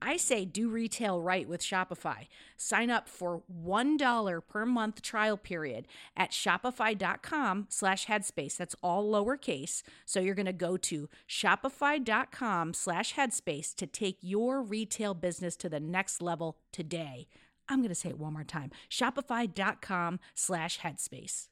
I say do retail right with Shopify. Sign up for $1 per month trial period at shopify.com slash headspace. That's all lowercase. So you're going to go to shopify.com slash headspace to take your retail business to the next level today. I'm going to say it one more time. Shopify.com slash headspace.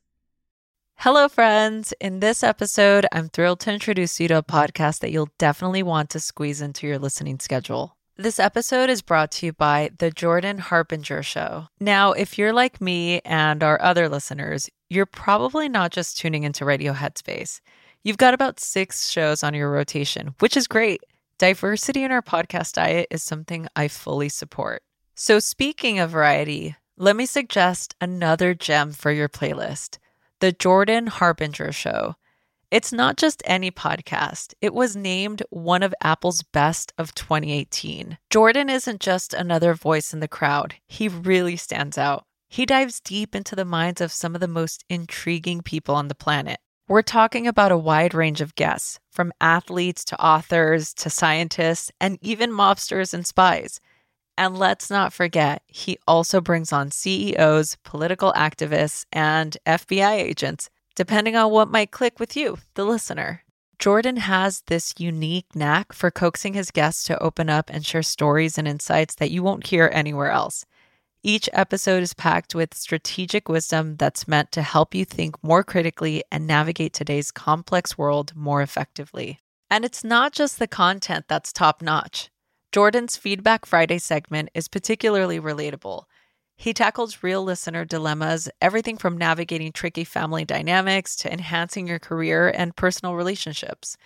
Hello, friends. In this episode, I'm thrilled to introduce you to a podcast that you'll definitely want to squeeze into your listening schedule. This episode is brought to you by The Jordan Harbinger Show. Now, if you're like me and our other listeners, you're probably not just tuning into Radio Headspace. You've got about six shows on your rotation, which is great. Diversity in our podcast diet is something I fully support. So, speaking of variety, let me suggest another gem for your playlist The Jordan Harbinger Show. It's not just any podcast. It was named one of Apple's best of 2018. Jordan isn't just another voice in the crowd, he really stands out. He dives deep into the minds of some of the most intriguing people on the planet. We're talking about a wide range of guests, from athletes to authors to scientists and even mobsters and spies. And let's not forget, he also brings on CEOs, political activists, and FBI agents depending on what might click with you, the listener. Jordan has this unique knack for coaxing his guests to open up and share stories and insights that you won't hear anywhere else. Each episode is packed with strategic wisdom that's meant to help you think more critically and navigate today's complex world more effectively. And it's not just the content that's top notch. Jordan's Feedback Friday segment is particularly relatable. He tackles real listener dilemmas, everything from navigating tricky family dynamics to enhancing your career and personal relationships.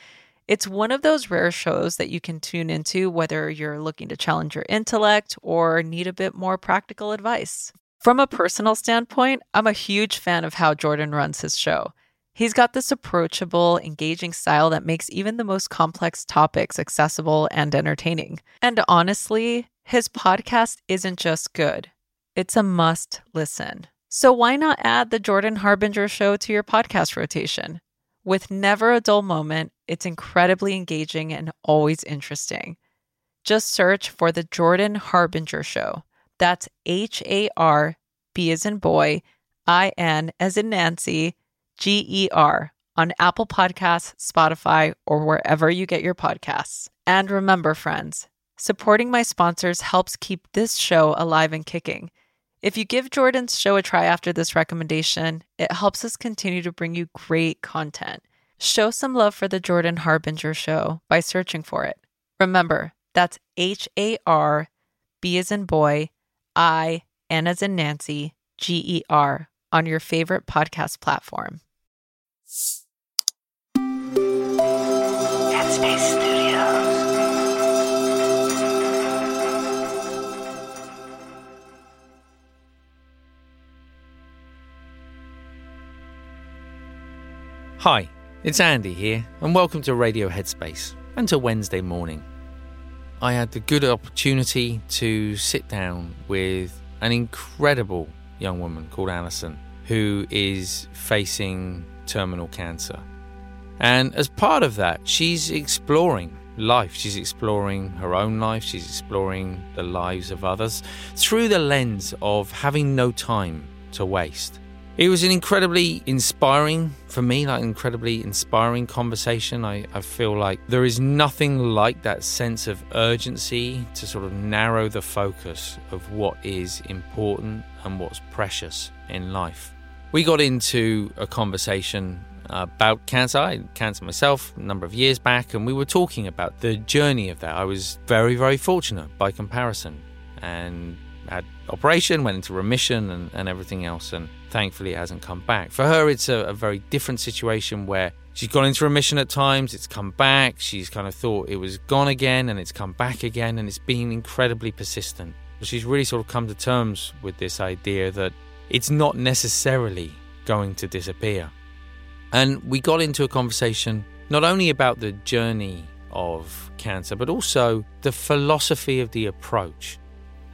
It's one of those rare shows that you can tune into whether you're looking to challenge your intellect or need a bit more practical advice. From a personal standpoint, I'm a huge fan of how Jordan runs his show. He's got this approachable, engaging style that makes even the most complex topics accessible and entertaining. And honestly, his podcast isn't just good, it's a must listen. So why not add the Jordan Harbinger show to your podcast rotation? With never a dull moment, it's incredibly engaging and always interesting. Just search for the Jordan Harbinger show. That's H A R B as in boy, I N as in Nancy, G E R on Apple Podcasts, Spotify, or wherever you get your podcasts. And remember, friends, supporting my sponsors helps keep this show alive and kicking. If you give Jordan's show a try after this recommendation, it helps us continue to bring you great content. Show some love for the Jordan Harbinger show by searching for it. Remember, that's H A R B as in boy, I, N as in Nancy, G E R on your favorite podcast platform. Headspace Hi, it's Andy here, and welcome to Radio Headspace and to Wednesday morning. I had the good opportunity to sit down with an incredible young woman called Alison who is facing terminal cancer. And as part of that, she's exploring life. She's exploring her own life, she's exploring the lives of others through the lens of having no time to waste. It was an incredibly inspiring, for me, like incredibly inspiring conversation. I, I feel like there is nothing like that sense of urgency to sort of narrow the focus of what is important and what's precious in life. We got into a conversation about cancer. I had cancer myself a number of years back, and we were talking about the journey of that. I was very, very fortunate by comparison and had operation, went into remission, and, and everything else. And thankfully, it hasn't come back. For her, it's a, a very different situation where she's gone into remission at times, it's come back, she's kind of thought it was gone again, and it's come back again, and it's been incredibly persistent. She's really sort of come to terms with this idea that it's not necessarily going to disappear. And we got into a conversation not only about the journey of cancer, but also the philosophy of the approach.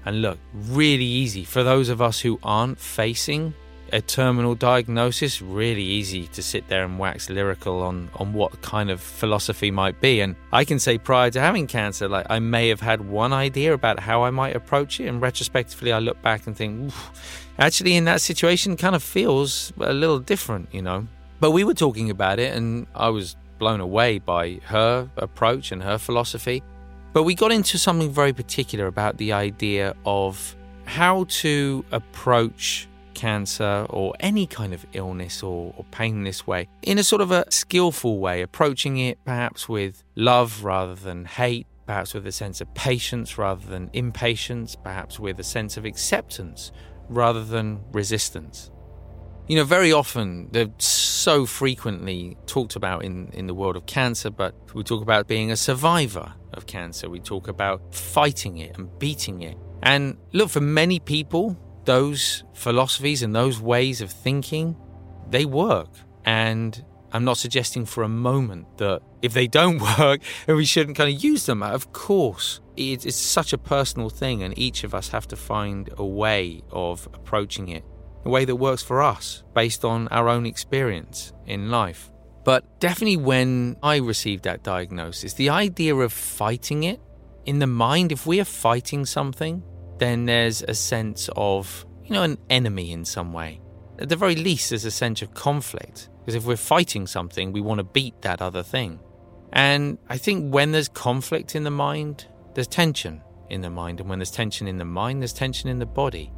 And look, really easy for those of us who aren't facing a terminal diagnosis, really easy to sit there and wax lyrical on, on what kind of philosophy might be. And I can say prior to having cancer, like I may have had one idea about how I might approach it. And retrospectively, I look back and think, actually, in that situation, kind of feels a little different, you know. But we were talking about it, and I was blown away by her approach and her philosophy. But we got into something very particular about the idea of how to approach cancer or any kind of illness or, or, pain this way in a sort of a skillful way, approaching it perhaps with love rather than hate, perhaps with a sense of patience rather than impatience, perhaps with a sense of acceptance rather than resistance. You know, very often, they're so frequently talked about in, in the world of cancer, but we talk about being a survivor of cancer. We talk about fighting it and beating it. And look, for many people, those philosophies and those ways of thinking, they work. And I'm not suggesting for a moment that if they don't work, we shouldn't kind of use them. Of course, it's such a personal thing, and each of us have to find a way of approaching it a way that works for us based on our own experience in life. But definitely when I received that diagnosis, the idea of fighting it in the mind, if we are fighting something, then there's a sense of, you know, an enemy in some way. At the very least, there's a sense of conflict. Because if we're fighting something, we want to beat that other thing. And I think when there's conflict in the mind, there's tension in the mind. And when there's tension in the mind, there's tension in the body.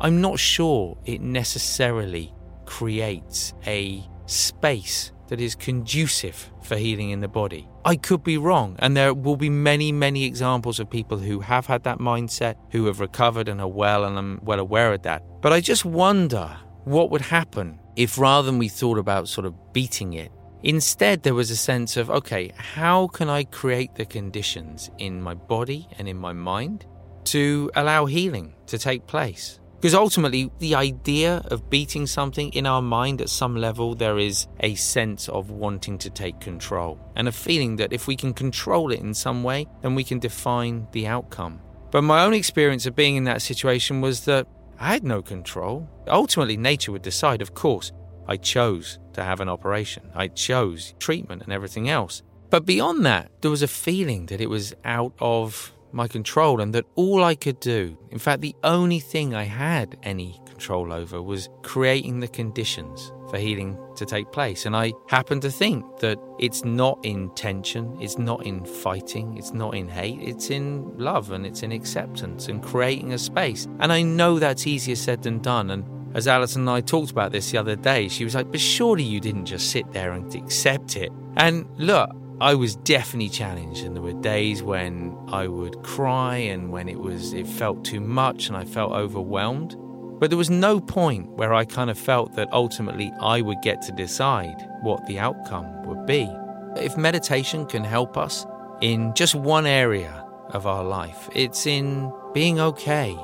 I'm not sure it necessarily creates a space that is conducive for healing in the body. I could be wrong, and there will be many, many examples of people who have had that mindset, who have recovered and are well, and I'm well aware of that. But I just wonder what would happen if rather than we thought about sort of beating it, instead there was a sense of, okay, how can I create the conditions in my body and in my mind to allow healing to take place? Because ultimately, the idea of beating something in our mind at some level, there is a sense of wanting to take control and a feeling that if we can control it in some way, then we can define the outcome. But my own experience of being in that situation was that I had no control. Ultimately, nature would decide, of course. I chose to have an operation, I chose treatment and everything else. But beyond that, there was a feeling that it was out of my control, and that all I could do, in fact, the only thing I had any control over, was creating the conditions for healing to take place. And I happen to think that it's not in tension, it's not in fighting, it's not in hate, it's in love and it's in acceptance and creating a space. And I know that's easier said than done. And as Alison and I talked about this the other day, she was like, But surely you didn't just sit there and accept it. And look, I was definitely challenged, and there were days when I would cry and when it was it felt too much and I felt overwhelmed. But there was no point where I kind of felt that ultimately I would get to decide what the outcome would be. If meditation can help us in just one area of our life, it's in being okay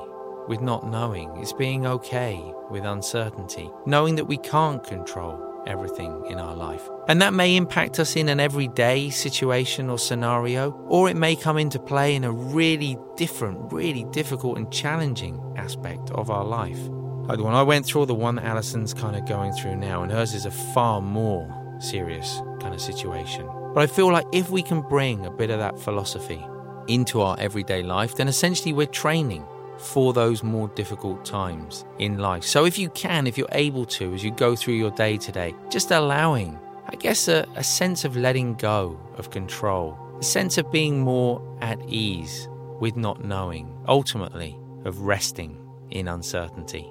with not knowing, it's being okay with uncertainty, knowing that we can't control everything in our life. And that may impact us in an everyday situation or scenario, or it may come into play in a really different, really difficult and challenging aspect of our life. Like when I went through the one that Alison's kind of going through now, and hers is a far more serious kind of situation. But I feel like if we can bring a bit of that philosophy into our everyday life, then essentially we're training for those more difficult times in life. So if you can, if you're able to, as you go through your day today, just allowing, I guess, a, a sense of letting go of control, a sense of being more at ease with not knowing, ultimately, of resting in uncertainty.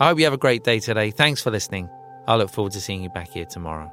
I hope you have a great day today. Thanks for listening. I look forward to seeing you back here tomorrow.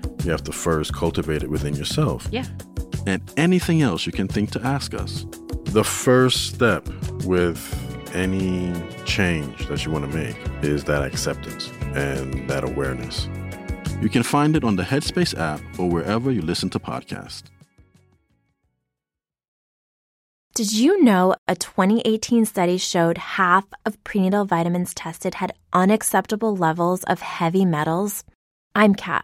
you have to first cultivate it within yourself. Yeah. And anything else you can think to ask us. The first step with any change that you want to make is that acceptance and that awareness. You can find it on the Headspace app or wherever you listen to podcasts. Did you know a 2018 study showed half of prenatal vitamins tested had unacceptable levels of heavy metals? I'm Kat,